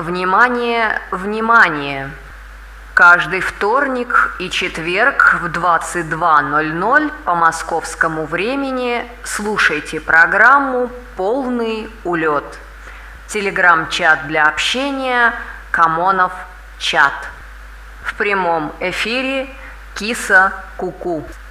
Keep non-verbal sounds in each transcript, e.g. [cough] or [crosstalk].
Внимание, внимание! Каждый вторник и четверг в 22.00 по московскому времени слушайте программу «Полный улет». Телеграм-чат для общения «Камонов чат». В прямом эфире «Киса Куку». -ку».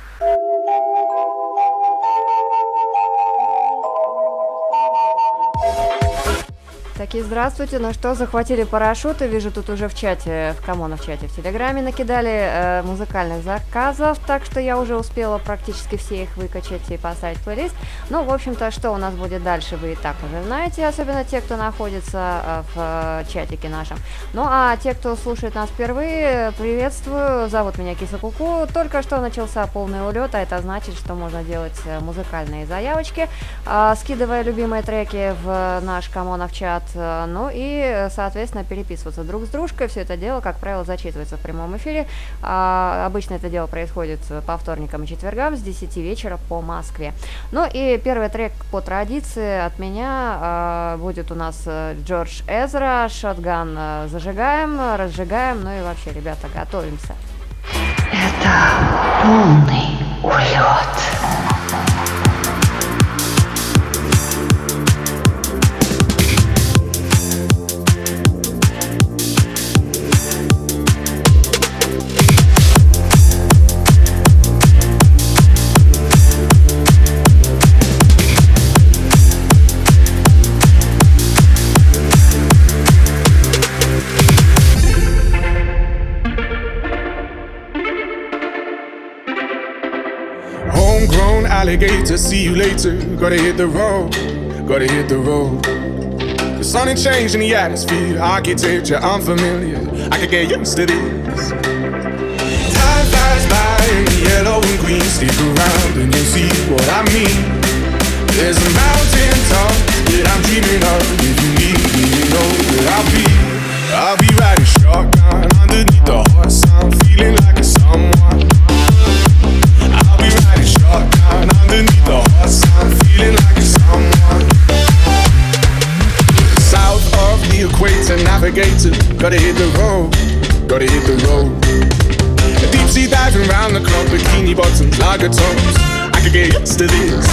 Такие здравствуйте. Ну что, захватили парашюты? Вижу тут уже в чате, в Камона в чате, в Телеграме накидали э, музыкальных заказов, так что я уже успела практически все их выкачать и поставить в плейлист. Ну, в общем-то, что у нас будет дальше, вы и так уже знаете, особенно те, кто находится э, в э, чатике нашем. Ну, а те, кто слушает нас впервые, приветствую, зовут меня Киса Куку. Только что начался полный улет, а это значит, что можно делать э, музыкальные заявочки, э, скидывая любимые треки в наш Камонов чат Э, ну и, соответственно, переписываться друг с дружкой. Все это дело, как правило, зачитывается в прямом эфире. А, обычно это дело происходит по вторникам и четвергам с 10 вечера по Москве. Ну и первый трек по традиции от меня а, будет у нас э, Джордж Эзра, Шотган э, зажигаем, разжигаем, ну и вообще, ребята, готовимся. Это полный улет. Alligator. See you later. Gotta hit the road. Gotta hit the road. The sun ain't changing the atmosphere. Architecture unfamiliar. I could get used to this. Time flies by in the yellow and green. Stick around and you'll see what I mean. There's a mountain top that I'm dreaming of. If you need me, you know where I'll be. I'll be riding shotgun underneath the hot sun, feeling like hot sun, feeling like a someone. South of the equator, navigator, gotta hit the road, gotta hit the road. Deep sea diving round the clock, bikini bottoms, lager tops. I could get used to this.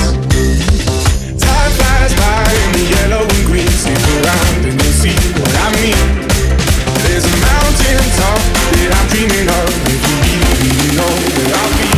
Time flies by in the yellow and green. Stick around and you'll see what I mean. There's a mountain top that I'm dreaming of. If you leave me, you know that I'll be.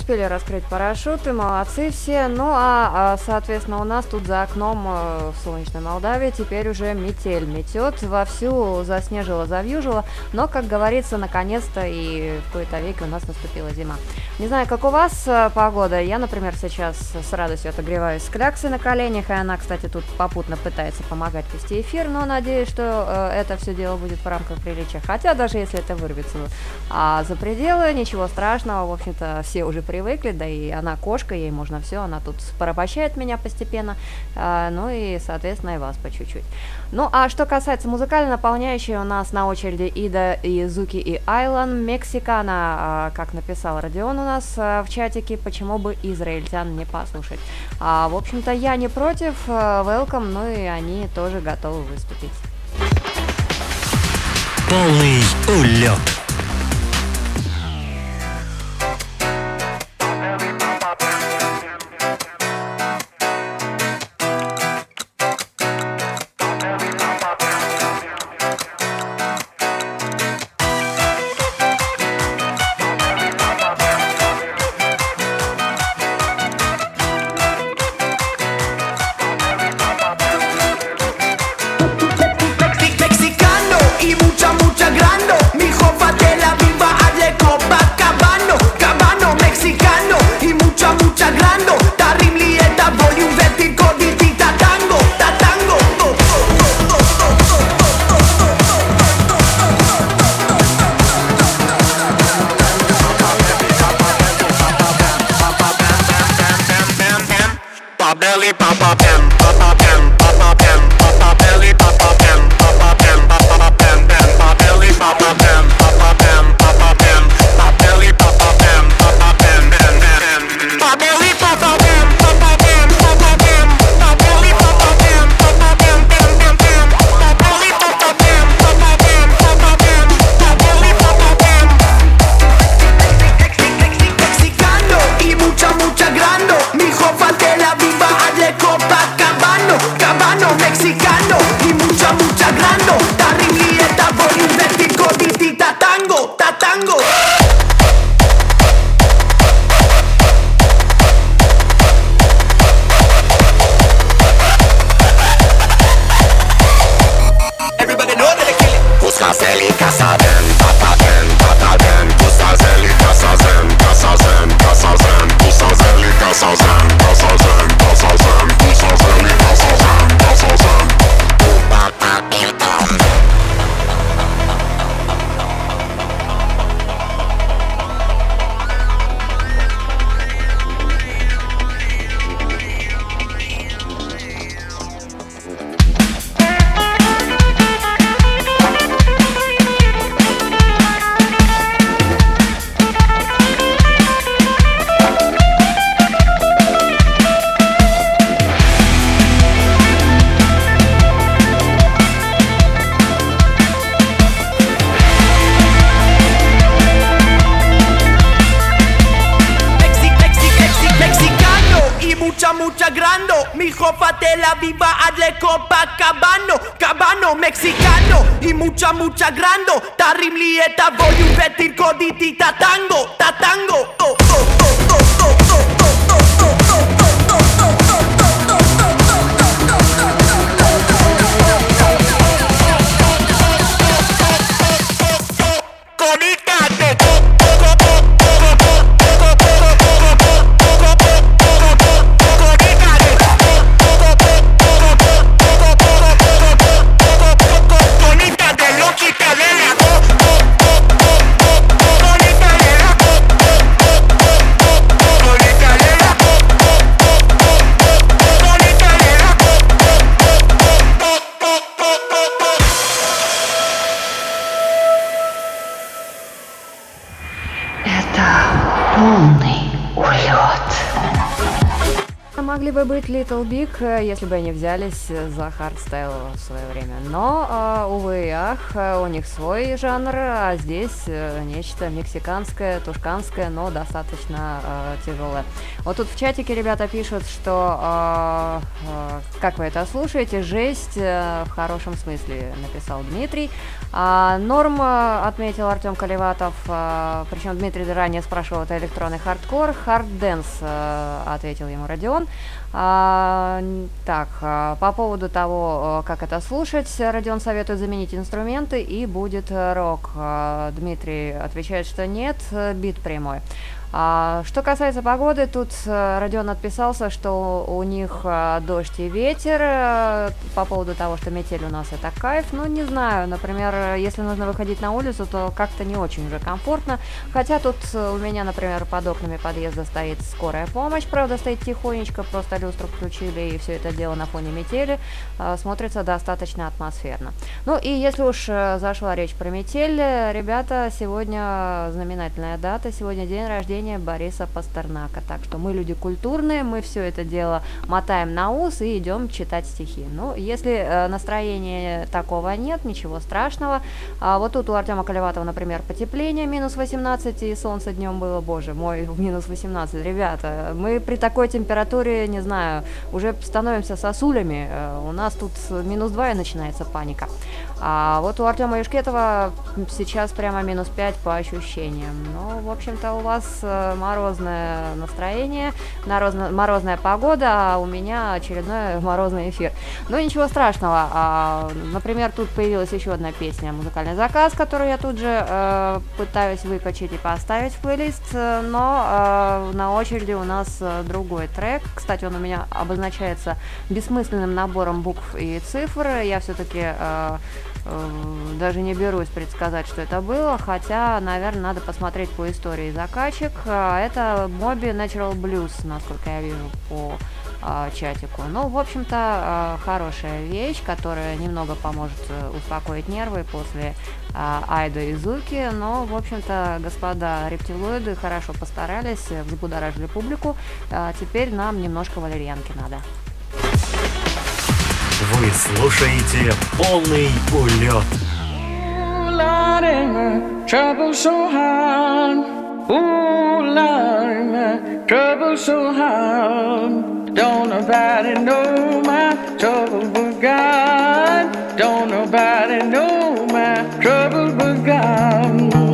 Успели раскрыть парашюты, молодцы все. Ну, а, а соответственно, у нас тут за окном э, в солнечной Молдавии теперь уже метель метет, вовсю заснежила, завьюжила. Но, как говорится, наконец-то и в кои-то веке у нас наступила зима. Не знаю, как у вас э, погода. Я, например, сейчас с радостью отогреваюсь с кляксой на коленях, и она, кстати, тут попутно пытается помогать вести эфир, но надеюсь, что э, это все дело будет в рамках приличия. Хотя даже если это вырвется а за пределы, ничего страшного, в общем-то, все уже привыкли, да и она кошка, ей можно все, она тут порабощает меня постепенно, а, ну и, соответственно, и вас по чуть-чуть. Ну, а что касается музыкально наполняющей, у нас на очереди Ида, и Зуки и Айлан, Мексикана, а, как написал Родион у нас а, в чатике, почему бы израильтян не послушать. А, в общем-то, я не против, welcome, ну и они тоже готовы выступить. Полный улет. mucha, mucha grande. Mi jofa te la viva, hazle copa cabano, cabano mexicano. Y mucha, mucha grande. Tarim lieta, voy a invertir coditita tango, tatango. Oh, oh. Бы быть Little Big, э, если бы они взялись за хардстайл в свое время. Но, э, увы и ах, у них свой жанр, а здесь э, нечто мексиканское, тушканское, но достаточно э, тяжелое. Вот тут в чатике ребята пишут, что э, э, как вы это слушаете, жесть э, в хорошем смысле, написал Дмитрий. А, норм отметил Артем Каливатов, э, причем Дмитрий ранее спрашивал, это электронный хардкор, хардденс, э, ответил ему Родион. А, так, а, по поводу того, как это слушать, Родион советует заменить инструменты и будет рок. А, Дмитрий отвечает, что нет, бит прямой. А, что касается погоды, тут э, Родион отписался, что у них а, дождь и ветер. А, по поводу того, что метель у нас это кайф, ну не знаю, например, если нужно выходить на улицу, то как-то не очень уже комфортно. Хотя тут у меня, например, под окнами подъезда стоит скорая помощь, правда стоит тихонечко, просто люстру включили и все это дело на фоне метели. Смотрится достаточно атмосферно. Ну и если уж зашла речь про метель, ребята, сегодня знаменательная дата, сегодня день рождения рождения Бориса Пастернака. Так что мы люди культурные, мы все это дело мотаем на ус и идем читать стихи. Ну, если э, настроения такого нет, ничего страшного. А вот тут у Артема Колеватова, например, потепление минус 18 и солнце днем было, боже мой, [laughs] минус 18. Ребята, мы при такой температуре, не знаю, уже становимся сосулями. Э, у нас тут минус 2 и начинается паника. А вот у Артема Юшкетова сейчас прямо минус 5 по ощущениям. Ну, в общем-то, у вас э, морозное настроение, морозно, морозная погода, а у меня очередной [laughs] морозный эфир. Ну, ничего страшного. А, например, тут появилась еще одна песня «Музыкальный заказ», которую я тут же э, пытаюсь выкачать и поставить в плейлист, но э, на очереди у нас э, другой трек. Кстати, он у меня обозначается бессмысленным набором букв и цифр. Я все-таки... Э, даже не берусь предсказать, что это было, хотя, наверное, надо посмотреть по истории заказчик. А, это Моби Natural Blues, насколько я вижу по а, чатику. Ну, в общем-то, хорошая вещь, которая немного поможет э, успокоить нервы после Айда и Зуки, но, в общем-то, господа рептилоиды хорошо постарались, взбудоражили публику. Теперь нам немножко валерьянки надо. Вы слушаете полный улет. Trouble so hard. Ooh, Lord, trouble so hard. Don't nobody know my trouble but God. Don't nobody know my trouble but God.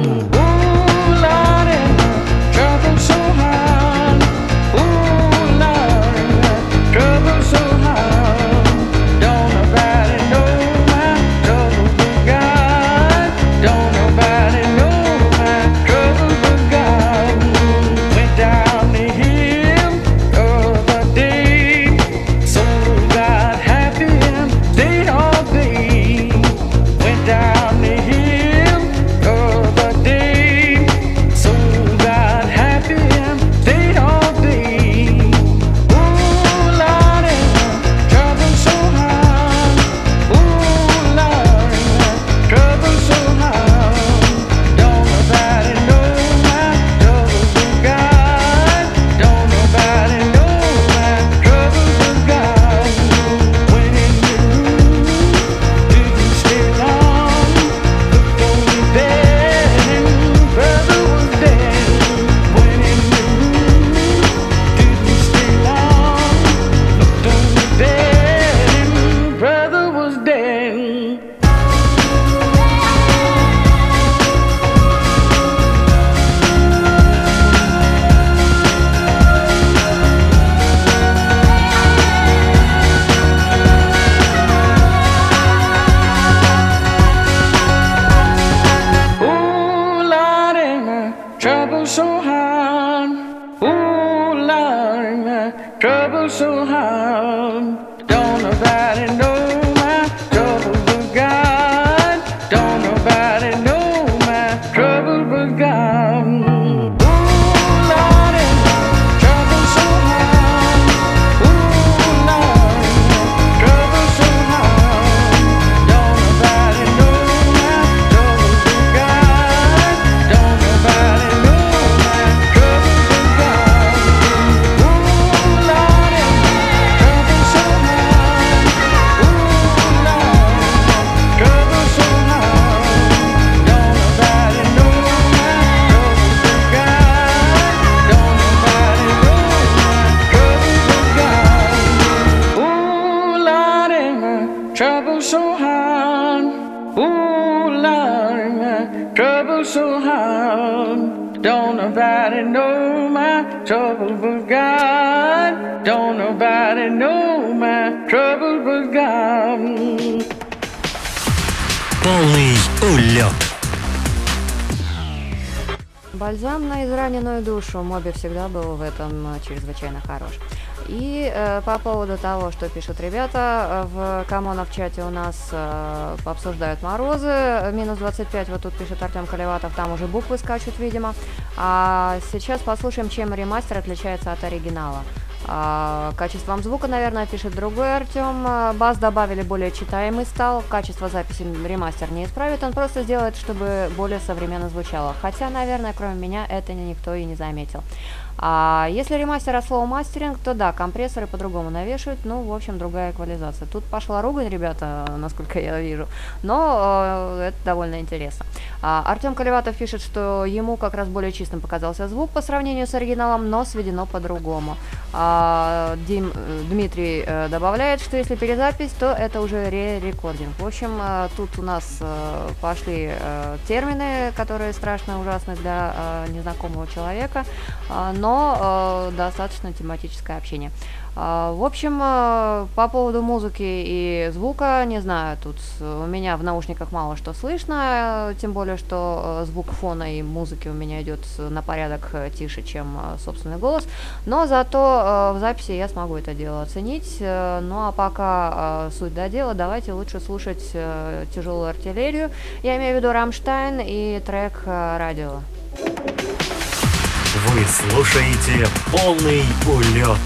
Улет. Бальзам на израненную душу. Моби всегда был в этом э, чрезвычайно хорош. И э, по поводу того, что пишут ребята, э, в Камона в чате у нас э, обсуждают морозы, минус 25, вот тут пишет Артем Колеватов, там уже буквы скачут, видимо. А сейчас послушаем, чем ремастер отличается от оригинала. А, качеством звука, наверное, пишет другой Артем. А, бас добавили более читаемый стал. Качество записи ремастер не исправит, он просто сделает, чтобы более современно звучало. Хотя, наверное, кроме меня это никто и не заметил. А если ремастер от слова мастеринг, то да, компрессоры по-другому навешивают, ну, в общем, другая эквализация. Тут пошла ругань, ребята, [laughs] насколько я вижу, но э, это довольно интересно. А, Артем Колеватов пишет, что ему как раз более чистым показался звук по сравнению с оригиналом, но сведено по-другому. А, Дим, Дмитрий э, добавляет, что если перезапись, то это уже ре-рекординг. В общем, э, тут у нас э, пошли э, термины, которые страшно ужасны для э, незнакомого человека, э, но но э, достаточно тематическое общение. Э, в общем, э, по поводу музыки и звука, не знаю, тут у меня в наушниках мало что слышно, тем более, что э, звук фона и музыки у меня идет на порядок э, тише, чем э, собственный голос, но зато э, в записи я смогу это дело оценить. Э, ну а пока э, суть до дела, давайте лучше слушать э, тяжелую артиллерию. Я имею в виду Рамштайн и трек э, «Радио». Вы слушаете полный улет.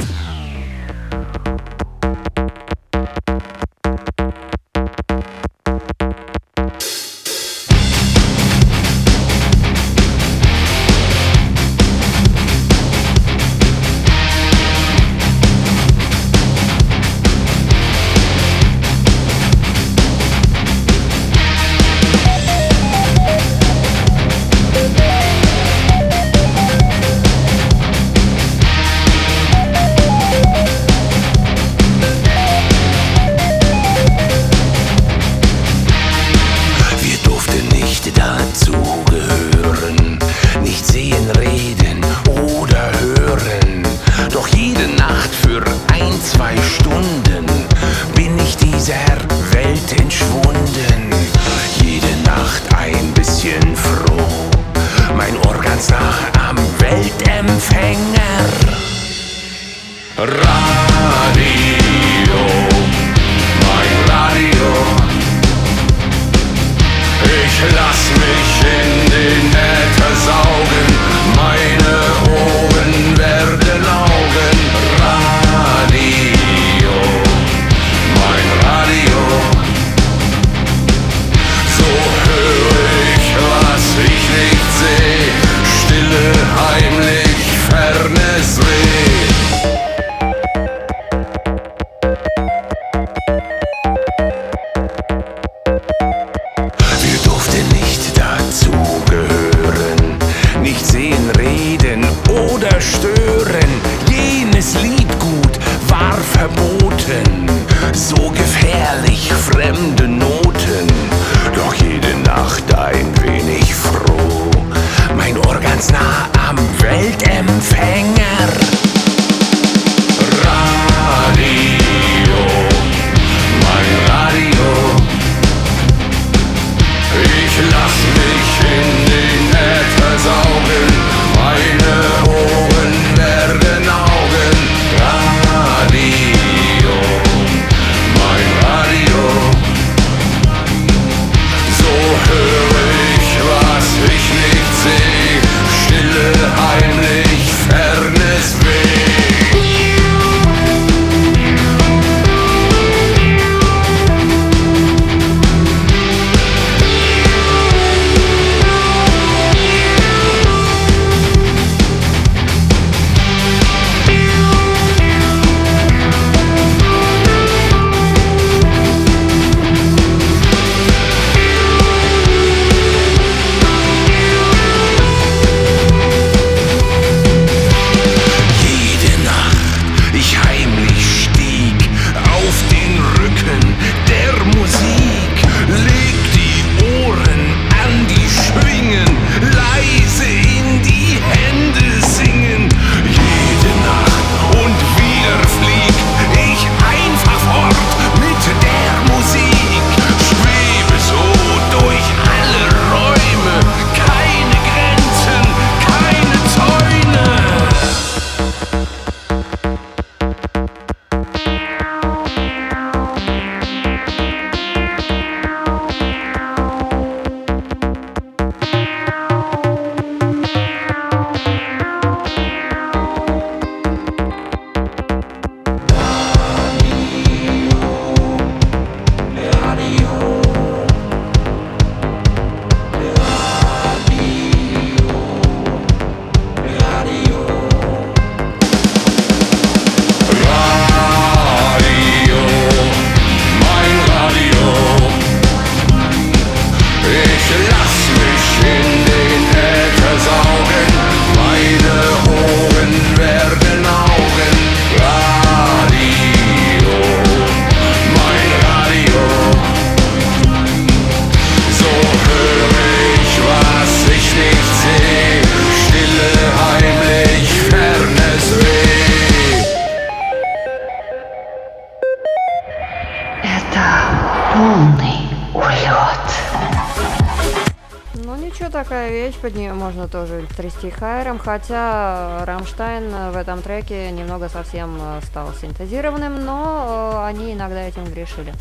Можно тоже трясти хайром, хотя Рамштайн в этом треке немного совсем э, стал синтезированным, но э, они иногда этим грешили.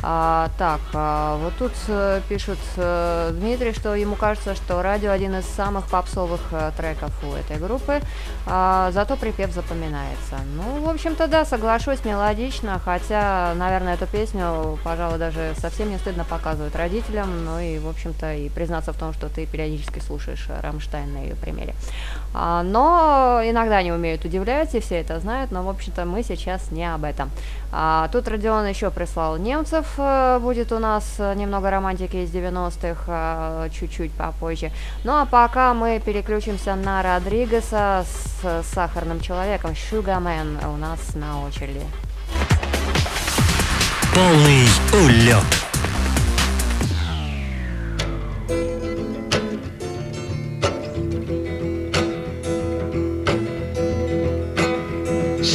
А, так, а, вот тут а, пишут Дмитрий, что ему кажется, что радио один из самых попсовых треков у этой группы, а, зато припев запоминается. Ну, в общем-то, да, соглашусь, мелодично, хотя, наверное, эту песню, пожалуй, даже совсем не стыдно показывать родителям, ну и, в общем-то, и признаться в том, что ты периодически слушаешь Рамштайн на ее примере. А, но иногда они умеют удивлять, и все это знают, но, в общем-то, мы сейчас не об этом. А, тут Родион еще прислал немцев, а, будет у нас немного романтики из 90-х, а, чуть-чуть попозже. Ну а пока мы переключимся на Родригеса с, сахарным человеком, Sugarman у нас на очереди. Полный улет.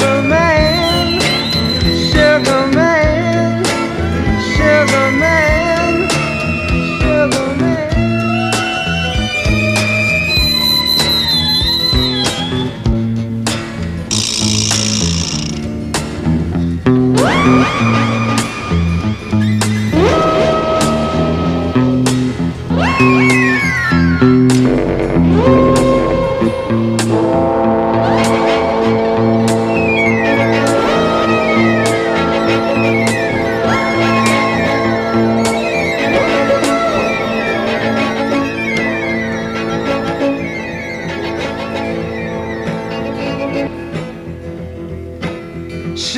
sugar man, sugar man,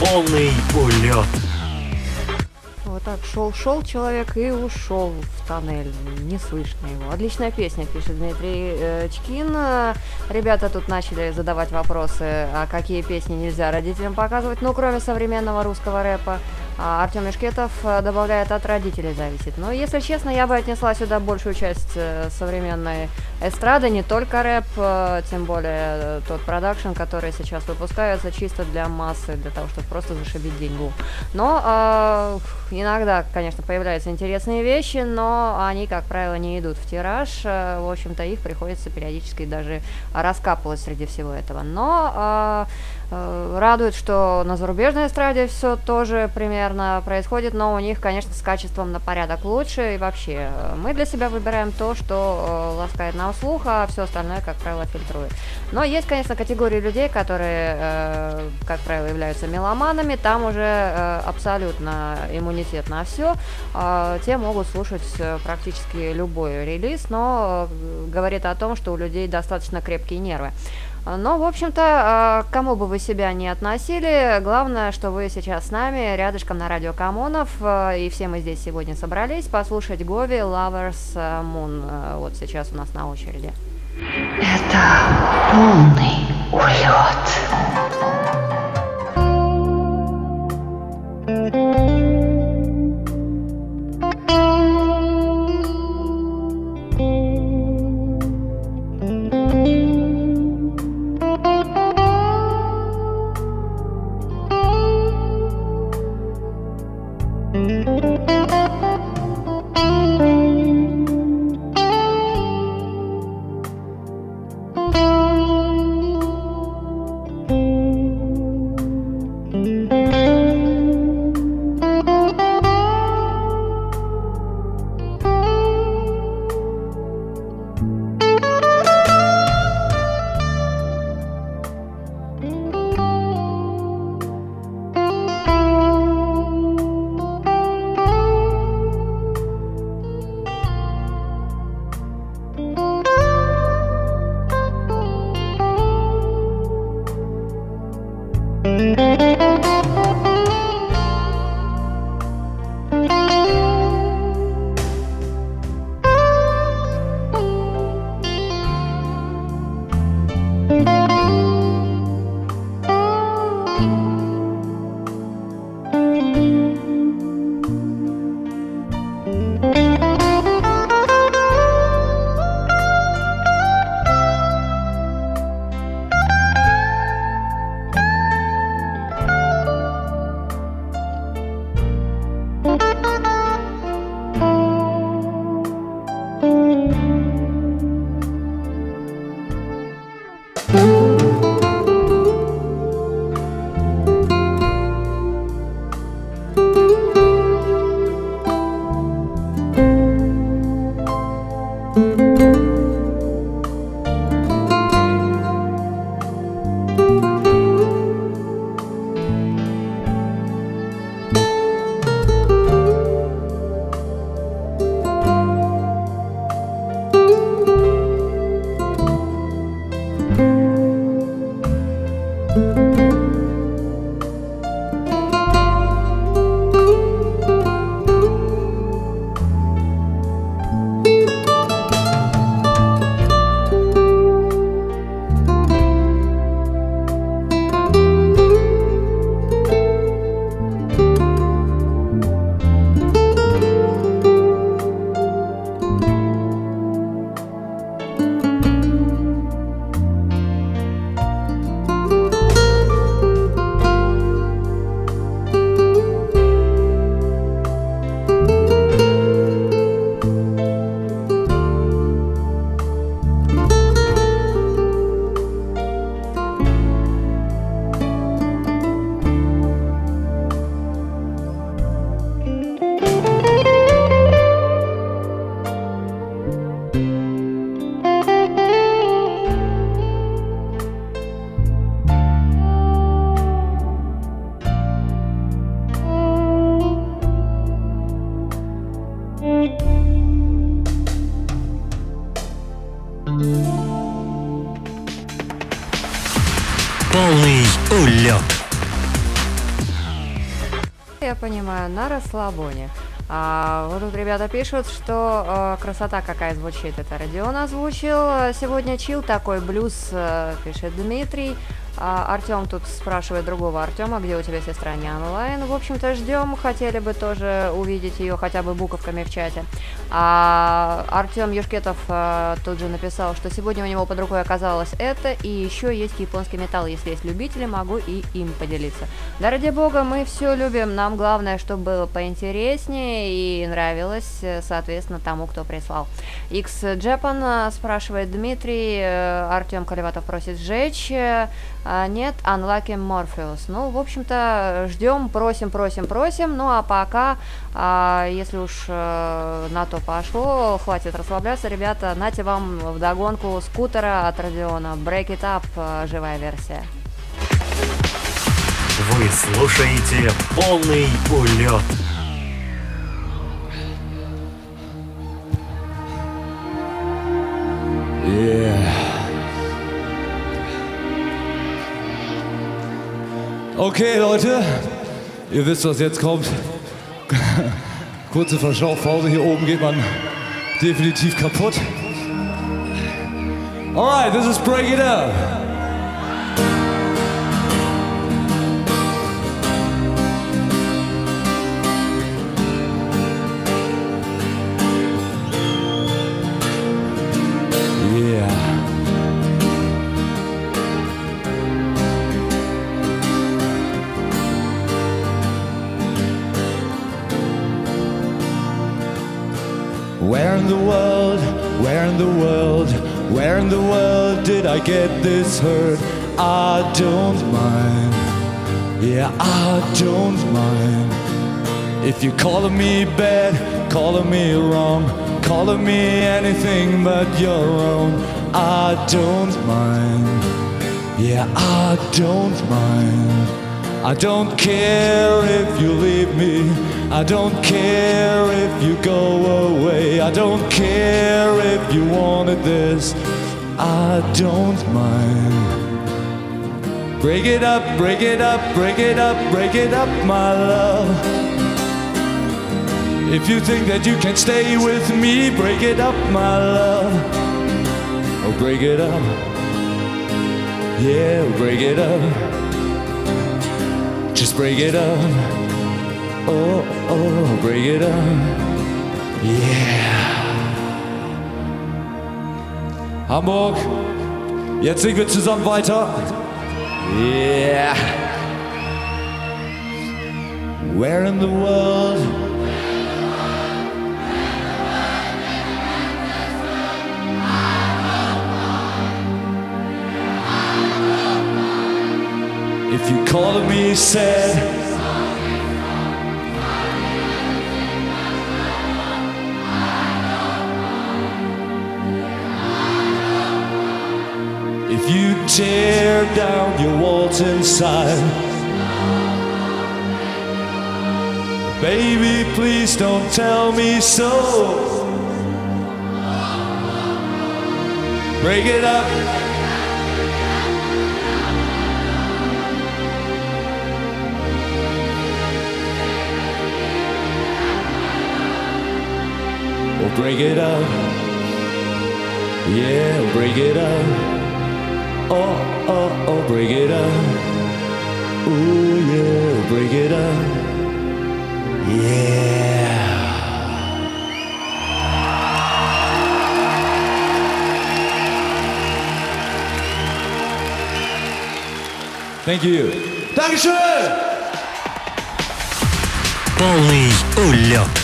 Полный улет. Вот так шел-шел человек и ушел в тоннель. Не слышно его. Отличная песня, пишет Дмитрий э, Чкин. Ребята тут начали задавать вопросы, а какие песни нельзя родителям показывать, ну, кроме современного русского рэпа. А Артем Мешкетов э, добавляет, от родителей зависит. Но, если честно, я бы отнесла сюда большую часть э, современной эстрады, не только рэп, э, тем более тот продакшн, который сейчас выпускается чисто для массы, для того, чтобы просто зашибить деньгу. Но э, иногда, конечно, появляются интересные вещи, но они, как правило, не идут в тираж. В общем-то, их приходится периодически даже раскапывать среди всего этого. Но э, радует, что на зарубежной эстраде все тоже примерно происходит, но у них, конечно, с качеством на порядок лучше. И вообще, э, мы для себя выбираем то, что э, ласкает нам слух, а все остальное, как правило, фильтрует. Но есть, конечно, категории людей, которые, э, как правило, являются меломанами. Там уже э, абсолютно иммунитет на все. Э, те могут слушать э, практически любой релиз, но э, говорит о том, что у людей достаточно крепкие нервы. Но, в общем-то, кому бы вы себя не относили, главное, что вы сейчас с нами, рядышком на радио Камонов, и все мы здесь сегодня собрались послушать Гови Lovers Moon. Вот сейчас у нас на очереди. Это полный улет. Расслабоне. А, вот тут ребята пишут, что э, красота какая звучит. Это Родион озвучил. Сегодня чил такой блюз, э, пишет Дмитрий. А, Артем тут спрашивает другого Артема, где у тебя сестра не онлайн. В общем-то, ждем, хотели бы тоже увидеть ее хотя бы буковками в чате. А Артем Юшкетов а, тут же написал, что сегодня у него под рукой оказалось это, и еще есть японский металл. Если есть любители, могу и им поделиться. Да ради бога, мы все любим. Нам главное, чтобы было поинтереснее и нравилось, э, соответственно, тому, кто прислал. X Japan спрашивает Дмитрий, э, Артем Колеватов просит сжечь. А, нет, Unlucky Morpheus. Ну, в общем-то, ждем, просим, просим, просим. Ну, а пока, а, если уж э, на то пошло, хватит расслабляться, ребята. Нате вам вдогонку скутера от Родиона. Break It Up, э, живая версия. Вы слушаете полный улет. Okay, Leute, ihr wisst, was jetzt kommt. [laughs] Kurze Verschnaufpause, hier oben geht man definitiv kaputt. Alright, this is Break It Up. Where in the world, where in the world, where in the world did I get this hurt? I don't mind, yeah, I don't mind. If you're calling me bad, calling me wrong, calling me anything but your own, I don't mind, yeah, I don't mind. I don't care if you leave me. I don't care if you go away. I don't care if you wanted this. I don't mind. Break it up, break it up, break it up, break it up, my love. If you think that you can stay with me, break it up, my love. Oh, break it up. Yeah, break it up. Just break it up. Oh, oh, break it up. Yeah. Hamburg, jetzt singen wir zusammen weiter. Yeah. Where in the world? If you call me sad, you tear down your walls inside, baby, please don't tell me so. Break it up. Or break it up. Yeah, break it up. Oh, oh, oh, break it up. Ooh, yeah, break it up. Yeah. Thank you. Dankeschön! Полный улет.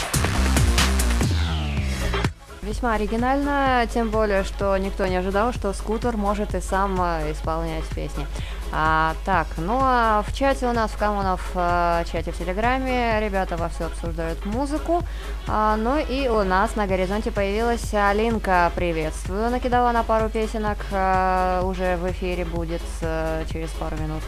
Весьма оригинально, тем более, что никто не ожидал, что скутер может и сам э, исполнять песни. А, так, ну а в чате у нас, в коммунов э, чате в Телеграме, ребята вовсю обсуждают музыку. А, ну и у нас на горизонте появилась Алинка, приветствую, накидала на пару песенок, э, уже в эфире будет э, через пару минут.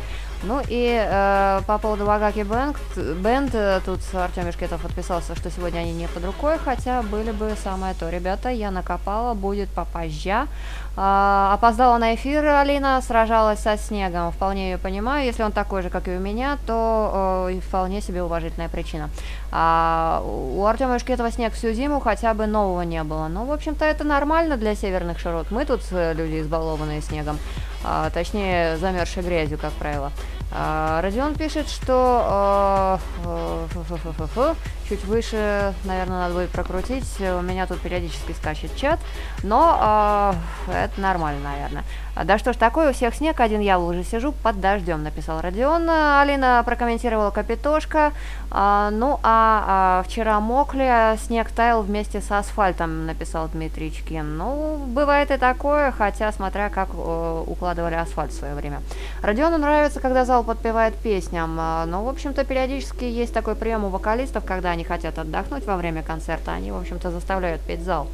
Ну и э, по поводу Вагаки Бенд, Бенд, тут Артем Мешкетов отписался, что сегодня они не под рукой, хотя были бы самое то. Ребята, я накопала, будет попозже. А, опоздала на эфир Алина, сражалась со снегом. Вполне ее понимаю. Если он такой же, как и у меня, то э, вполне себе уважительная причина. А, у Артема Ишкетова снег всю зиму, хотя бы нового не было. Ну, в общем-то, это нормально для северных широт. Мы тут э, люди избалованные снегом. а, точнее замерзшей грязью, как правило. А, Родион пишет, что э, фу-фу-фу-фу, чуть выше, наверное, надо будет прокрутить. У меня тут периодически скачет чат, но э, это нормально, наверное. Да что ж такое, у всех снег, один я уже сижу под дождем, написал Родион. Алина прокомментировала Капитошка. А, ну, а, а вчера мокли, а снег таял вместе с асфальтом, написал Дмитрий Чкин. Ну, бывает и такое, хотя смотря как укладывали асфальт в свое время. Родиону нравится, когда зал подпевает песням. А, но, в общем-то, периодически есть такой прием у вокалистов, когда они хотят отдохнуть во время концерта, они, в общем-то, заставляют петь зал.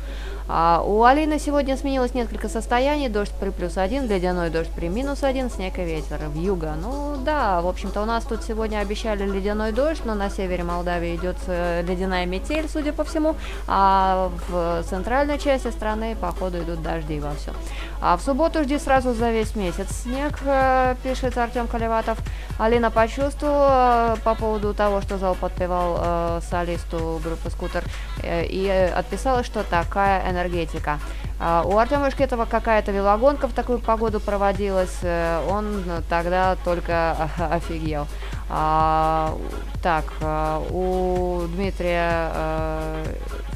А у Алины сегодня сменилось несколько состояний. Дождь при плюс один, ледяной дождь при минус один, снег и ветер в юго. Ну да, в общем-то у нас тут сегодня обещали ледяной дождь, но на севере Молдавии идет э, ледяная метель, судя по всему, а в центральной части страны, походу, идут дожди во все. А в субботу жди сразу за весь месяц снег, э, пишет Артем Колеватов. Алина почувствовала э, по поводу того, что зал подпевал э, солисту группы «Скутер», э, и отписала, что такая энергия энергетика. А, у Артема Шкетова какая-то велогонка в такую погоду проводилась, э, он тогда только [laughs] офигел. А, так, а, у Дмитрия а,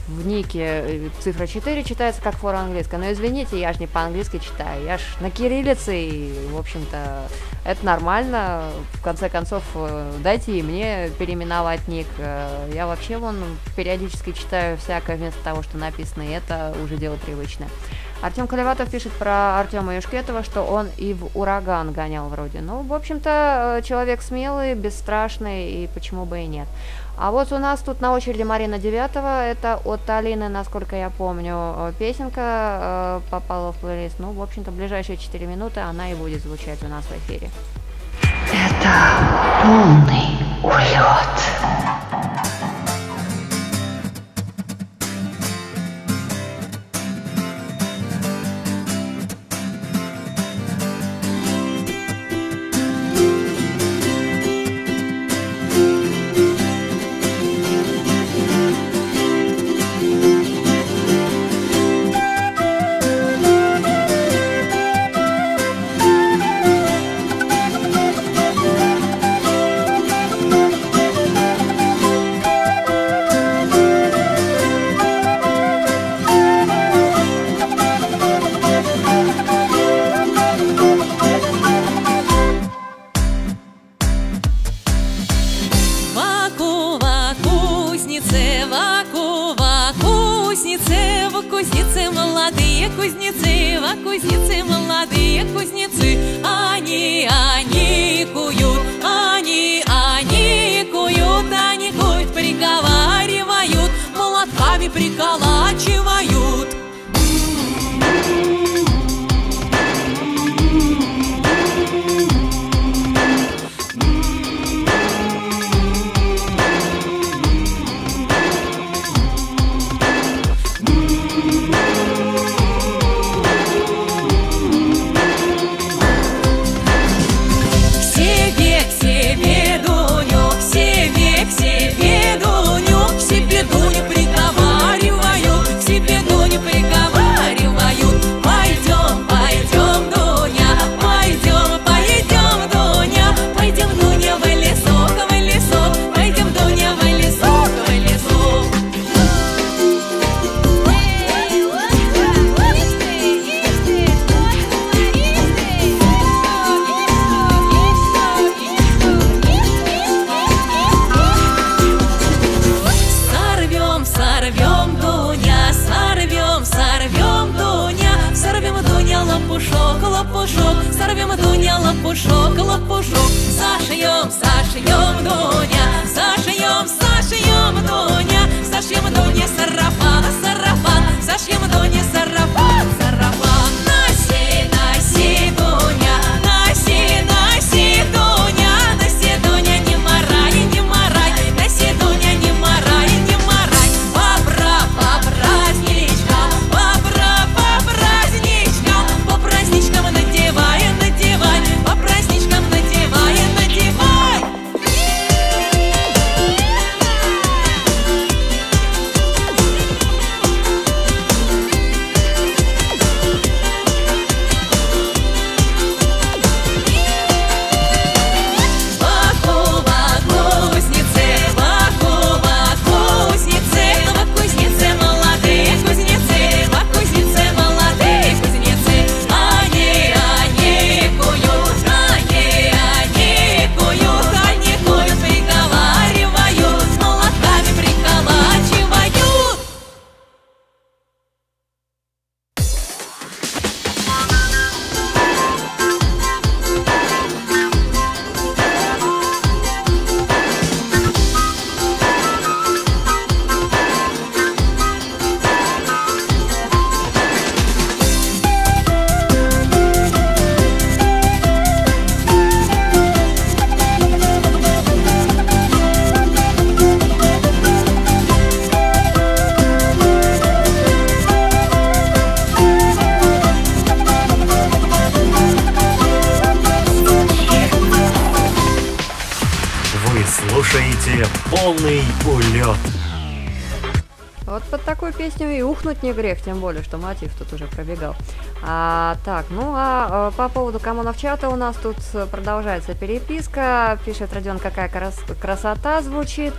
в нике цифра 4 читается как фора английская. Но извините, я же не по-английски читаю, я ж на кириллице, и, в общем-то, это нормально. В конце концов, э, дайте и мне переименовать ник. Э, я вообще вон периодически читаю всякое вместо того, что написано, и это уже дело привычное. Артем Колеватов пишет про Артема Юшкетова, что он и в ураган гонял вроде. Ну, в общем-то, э, человек смелый, бесстрашный, и почему бы и нет. А вот у нас тут на очереди Марина Девятого, это от Алины, насколько я помню, песенка э, попала в плейлист. Ну, в общем-то, в ближайшие 4 минуты она и будет звучать у нас в эфире. Это полный улет. кузнецы, во кузнецы молодые кузнецы, они, они куют, они, они куют, они куют, приговаривают, молотками прикалывают. Ухнуть не грех, тем более, что мотив тут уже пробегал. А, так, ну а э, по поводу коммунов чата у нас тут продолжается переписка. Пишет Родион, какая крас- красота звучит.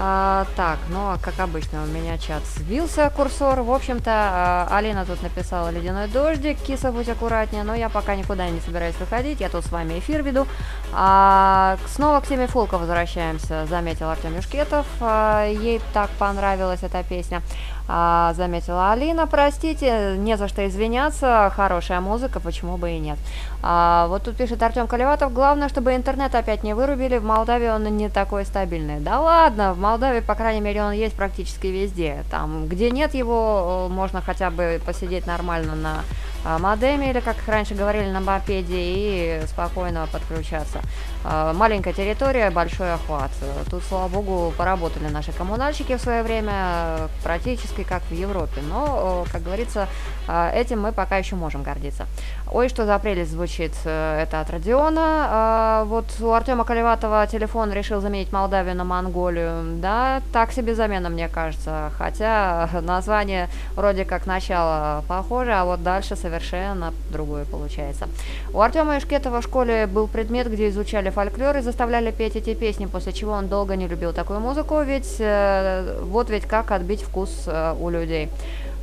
А, так, ну а как обычно у меня чат сбился курсор. В общем-то, а, Алина тут написала ледяной дождик, киса будь аккуратнее, но я пока никуда не собираюсь выходить, я тут с вами эфир веду. А, снова к теме фолка возвращаемся, заметил Артем Юшкетов. А, ей так понравилась эта песня. А, заметила Алина, простите, не за что извиняться, хорошая музыка, почему бы и нет. А, вот тут пишет Артем Колеватов, главное, чтобы интернет опять не вырубили, в Молдавии он не такой стабильный. Да ладно, в Молдавии, по крайней мере, он есть практически везде. Там, где нет его, э, можно хотя бы посидеть нормально на модеме или, как раньше говорили, на мопеде и спокойно подключаться. А, маленькая территория, большой охват. Тут, слава богу, поработали наши коммунальщики в свое время, практически как в Европе. Но, как говорится, а, этим мы пока еще можем гордиться. Ой, что за прелесть звучит, э, это от Родиона. Вот у Артема Колеватова телефон решил заменить Молдавию на Монголию. Да, так себе замена, мне кажется. Хотя название вроде как начало похоже, а вот дальше совершенно другое получается. У Артема Ишкетова в школе был предмет, где изучали фольклор и заставляли петь эти песни, после чего он долго не любил такую музыку, ведь э, вот ведь как отбить вкус э, у людей.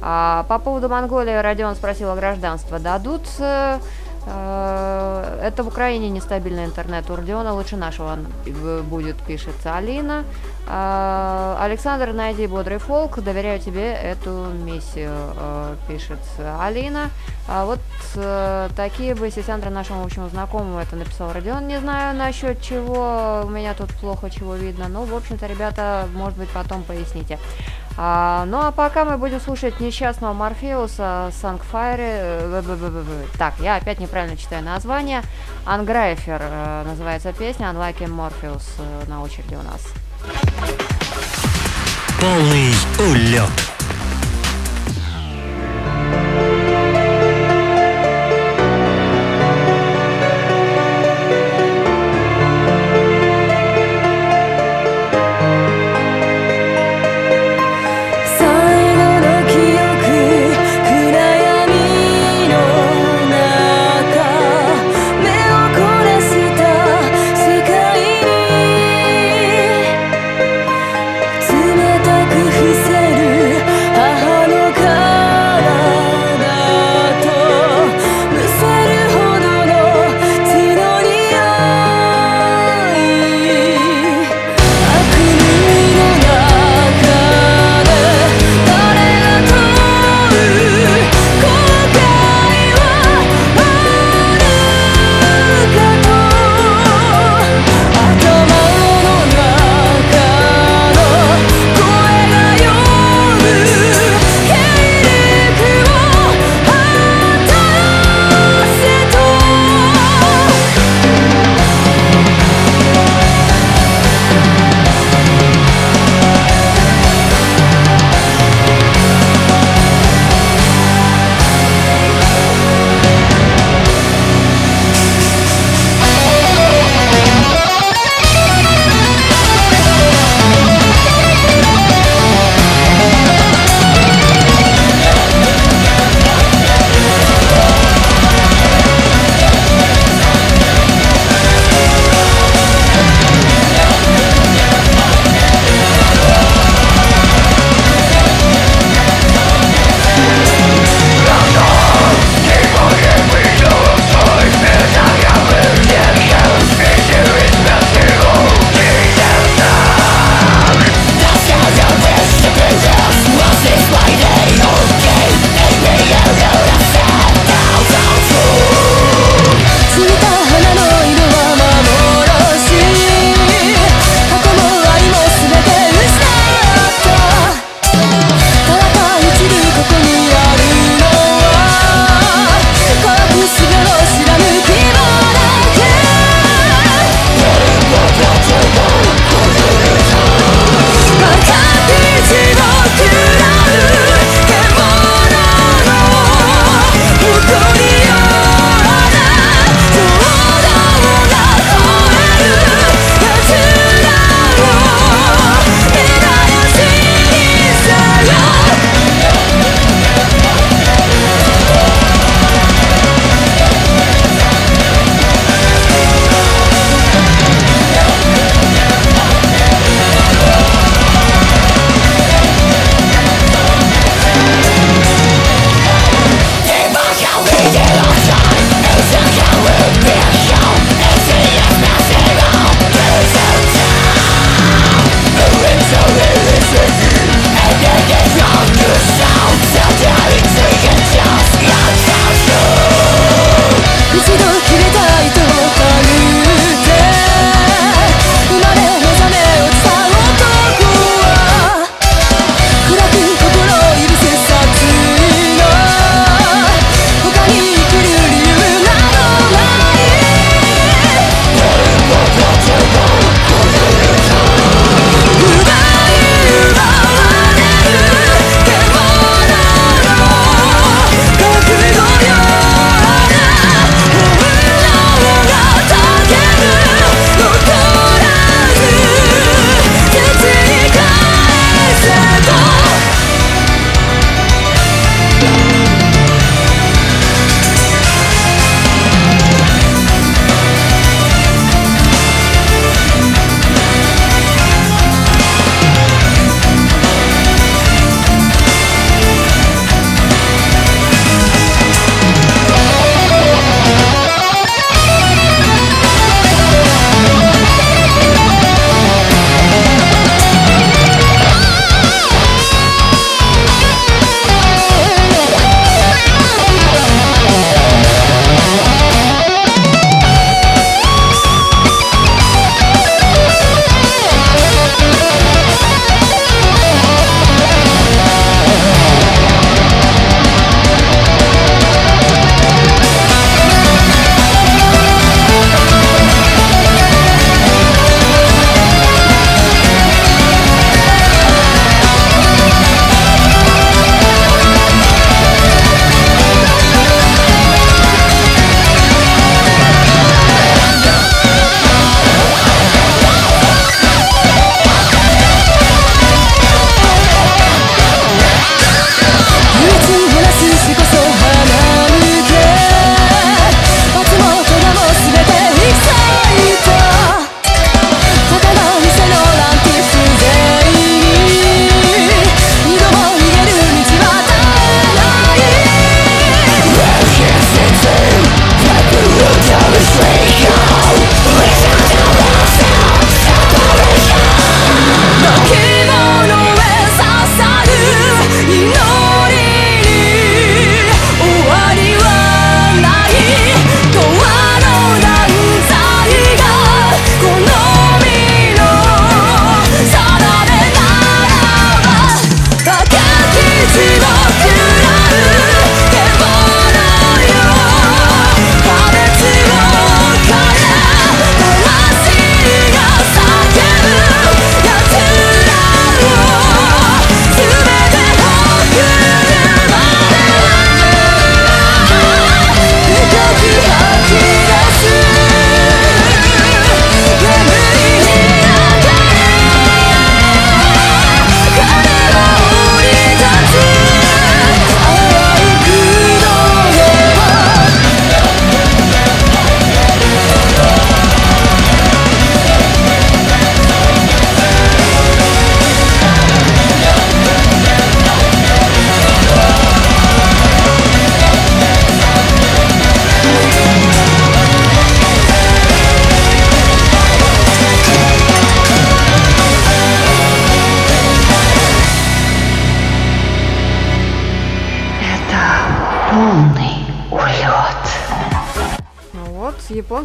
А, по поводу Монголии Родион спросил о гражданство. Дадут? Э, это в Украине нестабильный интернет. У Родиона лучше нашего будет, пишет Алина. А, Александр, найди бодрый фолк. Доверяю тебе эту миссию, э, пишет Алина. Вот э, такие бы Сесандра нашему общему знакомому это написал Родион. Не знаю насчет чего. У меня тут плохо чего видно. Но, в общем-то, ребята, может быть, потом поясните. А, ну а пока мы будем слушать несчастного Морфеуса Сангфайре. Так, я опять неправильно читаю название. Анграйфер э, называется песня Unlike Morpheus э, на очереди у нас. Полный улет.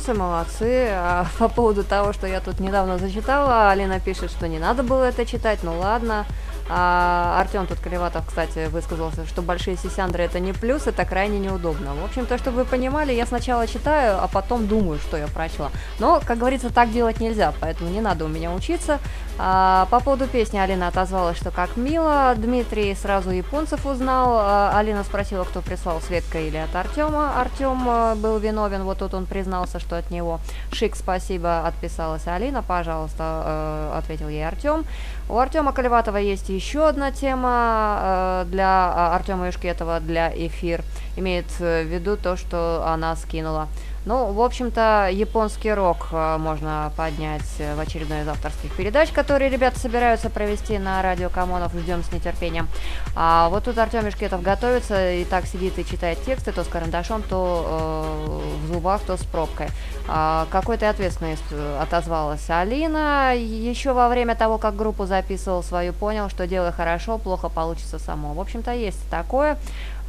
Японцы молодцы. А [laughs] по поводу того, что я тут недавно зачитала, Алина пишет, что не надо было это читать, ну ладно. А Артем тут Колеватов, кстати, высказался, что большие сисяндры это не плюс, это крайне неудобно. В общем-то, чтобы вы понимали, я сначала читаю, а потом думаю, что я прочла. Но, как говорится, так делать нельзя, поэтому не надо у меня учиться. А, по поводу песни Алина отозвалась, что как мило. Дмитрий сразу японцев узнал. А, Алина спросила, кто прислал, Светка или от Артема. Артем а, был виновен, вот тут он признался, что от него. Шик, спасибо, отписалась Алина, пожалуйста, э, ответил ей Артем. У Артема Колеватова есть еще одна тема э, для э, Артема Юшкетова для эфир. Имеет в виду то, что она скинула. Ну, в общем-то, японский рок э, можно поднять в очередной из авторских передач, которые ребята собираются провести на радио Камонов. Ждем с нетерпением. А вот тут Артем Мешкетов готовится и так сидит и читает тексты, то с карандашом, то э, в зубах, то с пробкой. А, какой-то ответственный отозвалась Алина. Еще во время того, как группу записывал свою, понял, что дело хорошо, плохо получится само. В общем-то, есть такое.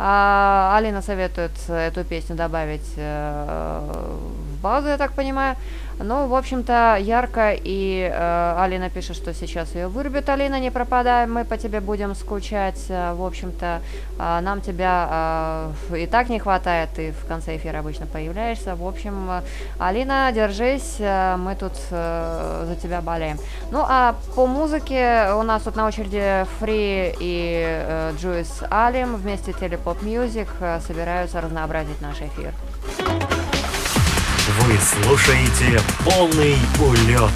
А, Алина советует эту песню добавить э, в базу, я так понимаю. Ну, в общем-то, ярко, и э, Алина пишет, что сейчас ее вырубят. Алина, не пропадай, мы по тебе будем скучать. Э, в общем-то, э, нам тебя э, и так не хватает, ты в конце эфира обычно появляешься. В общем, э, Алина, держись, э, мы тут э, за тебя болеем. Ну, а по музыке у нас тут на очереди Free и э, Juice Aleem вместе Télépopmusik э, собираются разнообразить наш эфир. Вы слушаете полный улет.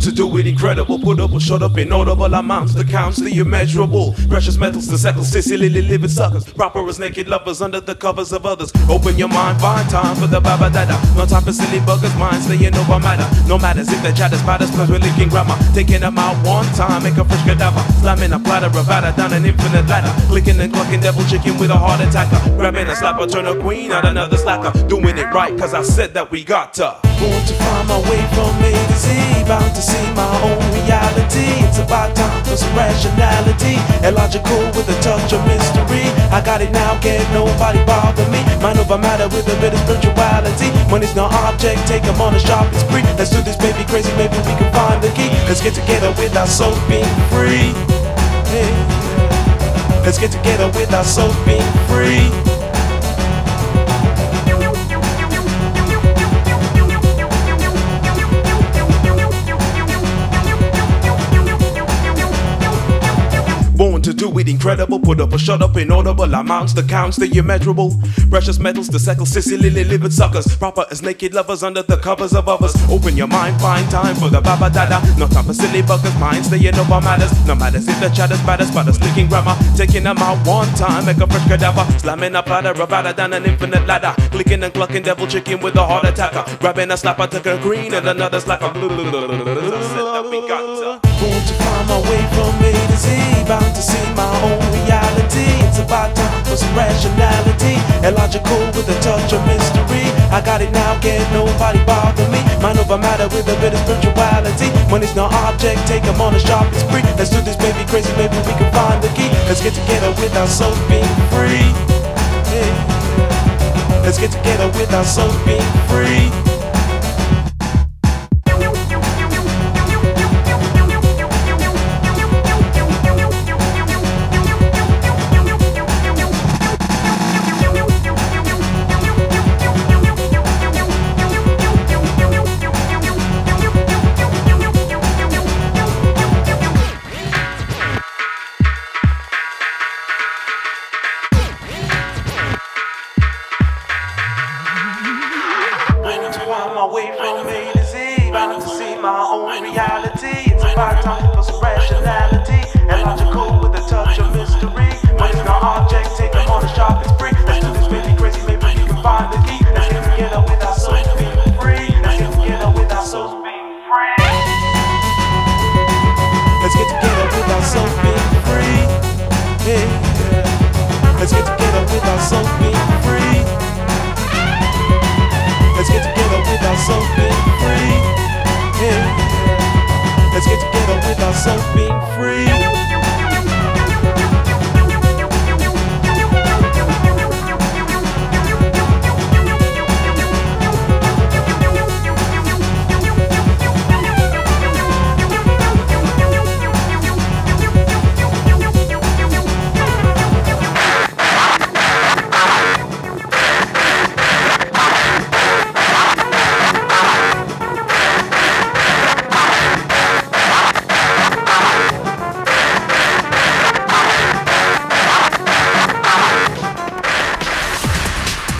To do it incredible, put up or shut up in notable amounts, the counts, the immeasurable. Precious metals, the seckles, Sicily living suckers. Proper as naked lovers under the covers of others. Open your mind, find time for the baba dada. No time for silly buggers, mind staying over matter. No matters if the chat is batters, plus we're linking grammar. Taking them out one time, make a fresh cadaver. Slamming a platter of batter down an infinite ladder. Clicking and clucking devil chicken with a heart attacker. Grabbing a slapper, turn a queen out another slacker. Doing it right, cause I said that we got to. Born to find my way from A to Z. Bound to see my own reality. It's about time for some rationality. Illogical with a touch of mystery. I got it now, can't nobody bother me. Mind over matter with a bit of spirituality. Money's no object, take 'em on a shopping spree. Let's do this, baby, crazy, maybe we can find the key. Let's get together with our souls being free. Hey. Let's get together with our souls being free. To do it incredible, put up or shut up in audible amounts, the counts, the immeasurable. Precious metals, the seckle, Sicily, livid suckers. Proper as naked lovers under the covers of others. Open your mind, find time for the baba dada. No time for silly buggers, minds staying over matters. No matters if the chatter's baddest, but a slicking grammar. Taking them out one time, make a fresh cadaver. Slamming a platter of batter down an infinite ladder. Clicking and clucking devil chicken with a heart attacker. Grabbing a slapper, took a green and another got to. Born to find my way from A to Z. Bound to see my own reality. It's about time for some rationality. Illogical with a touch of mystery. I got it now, can't nobody bother me. Mind over matter with a bit of spirituality. Money's no object, take 'em on a shopping spree. Let's do this, baby, crazy, maybe we can find the key. Let's get together with our souls being free. Let's get together with our souls being free.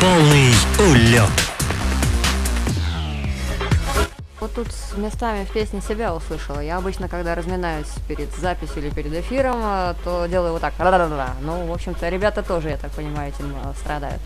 Полный улет. Вот тут с местами в песне себя услышала. Я обычно, когда разминаюсь перед записью или перед эфиром, э, то делаю вот так. Ну, в общем-то, ребята тоже, я так понимаю, этим э, страдают.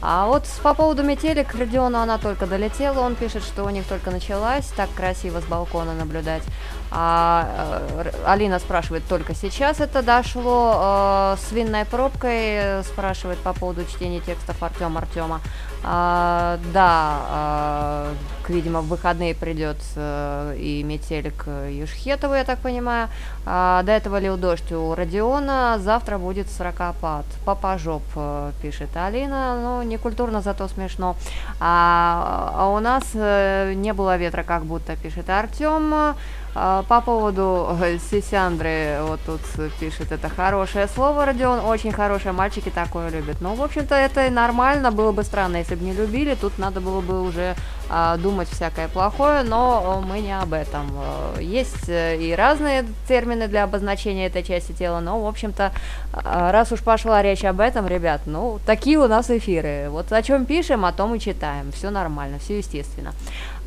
А вот по поводу метели к Родиону она только долетела. Он пишет, что у них только началась. Так красиво с балкона наблюдать. А э, Алина спрашивает, только сейчас это дошло. С винной пробкой спрашивает по поводу чтения текстов Артем Артема. А, да, а, видимо, в выходные придет а, и метель к Юшхетову, я так понимаю. А, до этого лил дождь у Родиона, завтра будет сорокопад. Папа жоп, а, пишет Алина, ну, не культурно, зато смешно. А, а у нас не было ветра, как будто, пишет Артем. А, по поводу э, Сисяндры, вот тут пишет, это хорошее слово, Родион, очень хорошее, мальчики такое любят. Ну, в общем-то, это нормально, было бы странно, если бы не любили, тут надо было бы уже а, думать всякое плохое, но мы не об этом. Э, есть э, и разные термины для обозначения этой части тела, но, в общем-то, а, раз уж пошла речь об этом, ребят, ну, такие у нас эфиры. Вот о чем пишем, о том и читаем. Все нормально, все естественно.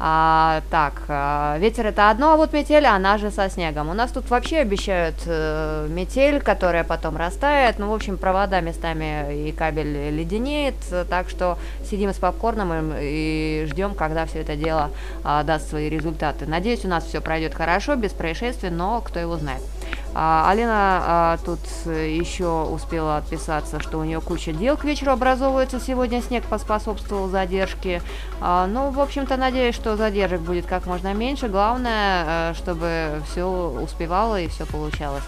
А, так, а, ветер это одно, а вот метель, она же со снегом. У нас тут вообще обещают э, метель, которая потом растает. Ну, в общем, провода местами и кабель леденеет. Так что сидим с попкорном и, и ждем, когда все это дело а, даст свои результаты. Надеюсь, у нас все пройдет хорошо, без происшествий, но кто его знает. А, Алина а, тут еще успела отписаться, что у нее куча дел к вечеру образовывается. Сегодня снег поспособствовал задержке. А, ну, в общем-то, надеюсь, что задержек будет как можно меньше. Главное, а, чтобы все успевало и все получалось.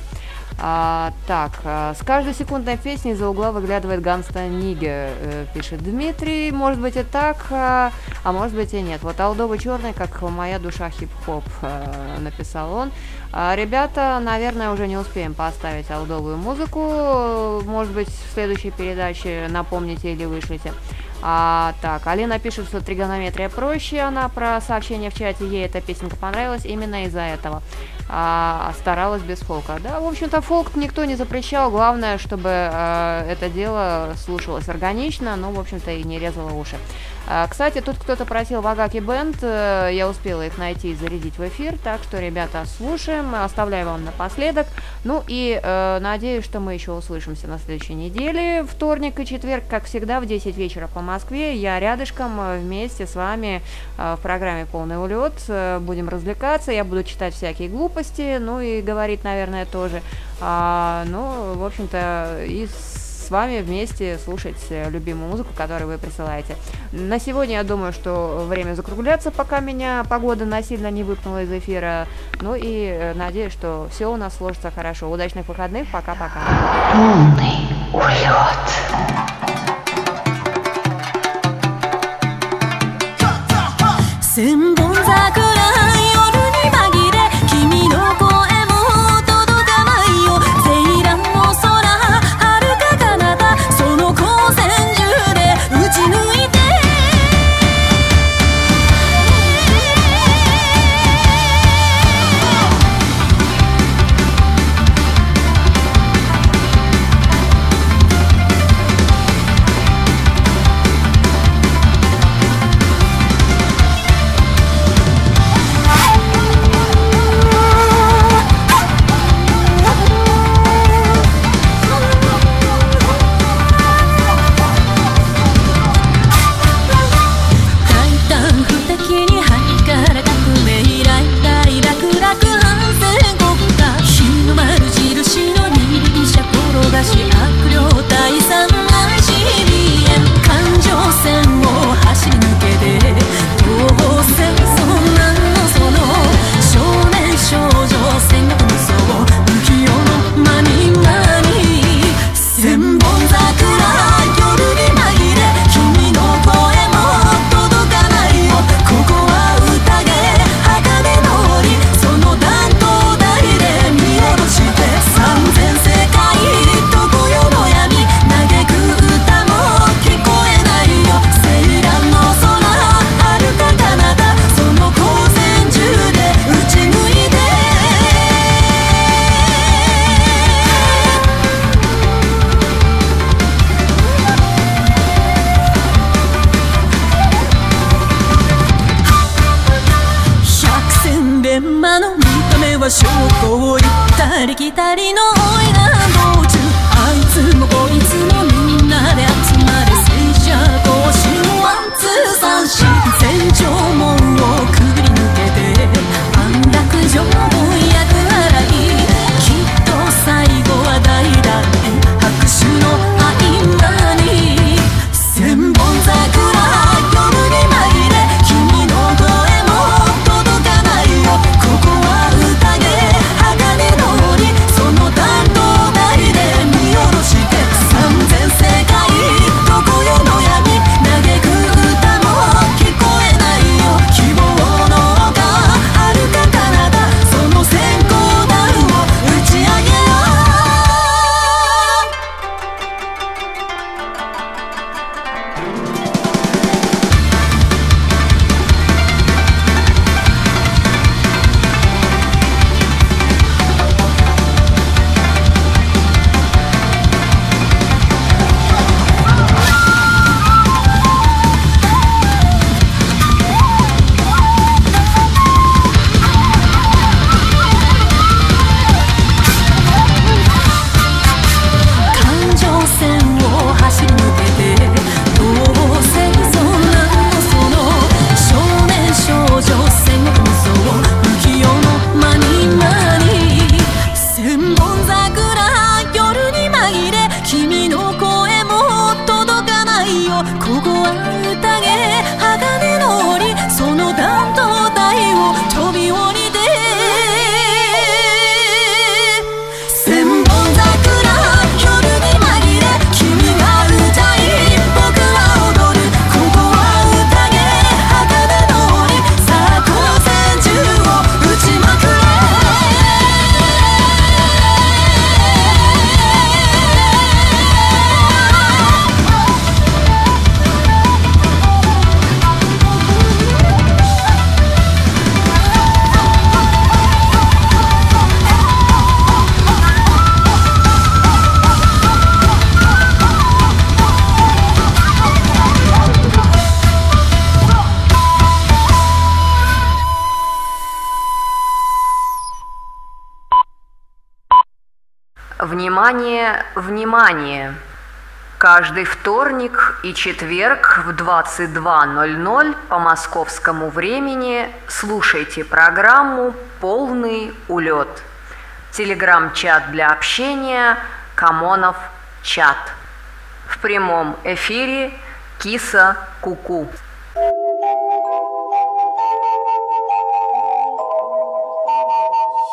А, так, а, с каждой секундной песни из-за угла выглядывает Ганста Ниге, э, пишет Дмитрий. Может быть и так, а, а может быть и нет. Вот Алдовый черный, как моя душа хип-хоп, э, написал он. А, ребята, наверное, уже не успеем поставить алдовую музыку. Может быть, в следующей передаче напомните или вышлите. А, так, Алина пишет, что тригонометрия проще, она про сообщение в чате, ей эта песенка понравилась именно из-за этого. А, старалась без фолка. Да, в общем-то, фолк никто не запрещал, главное, чтобы а, это дело слушалось органично, но, в общем-то, и не резало уши. А, кстати, тут кто-то просил Вагаки Бенд, э, я успела их найти и зарядить в эфир, так что, ребята, слушаем, оставляю вам напоследок. Ну и э, надеюсь, что мы еще услышимся на следующей неделе, вторник и четверг, как всегда, в 10 вечера по Москве. Я рядышком э, вместе с вами э, в программе «Полный улет» будем развлекаться, я буду читать всякие глупости, ну и говорить, наверное, тоже. А, ну, в общем-то, и с вами вместе слушать э, любимую музыку, которую вы присылаете. На сегодня я думаю, что время закругляться, пока меня погода насильно не выпнула из эфира. Ну и э, надеюсь, что все у нас сложится хорошо. Удачных выходных. Пока-пока. Полный улет. Символ「Внимание! Каждый вторник и четверг в 22.00 по московскому времени слушайте программу «Полный улет». Телеграм-чат для общения «Камонов чат». В прямом эфире «Киса Куку». -ку.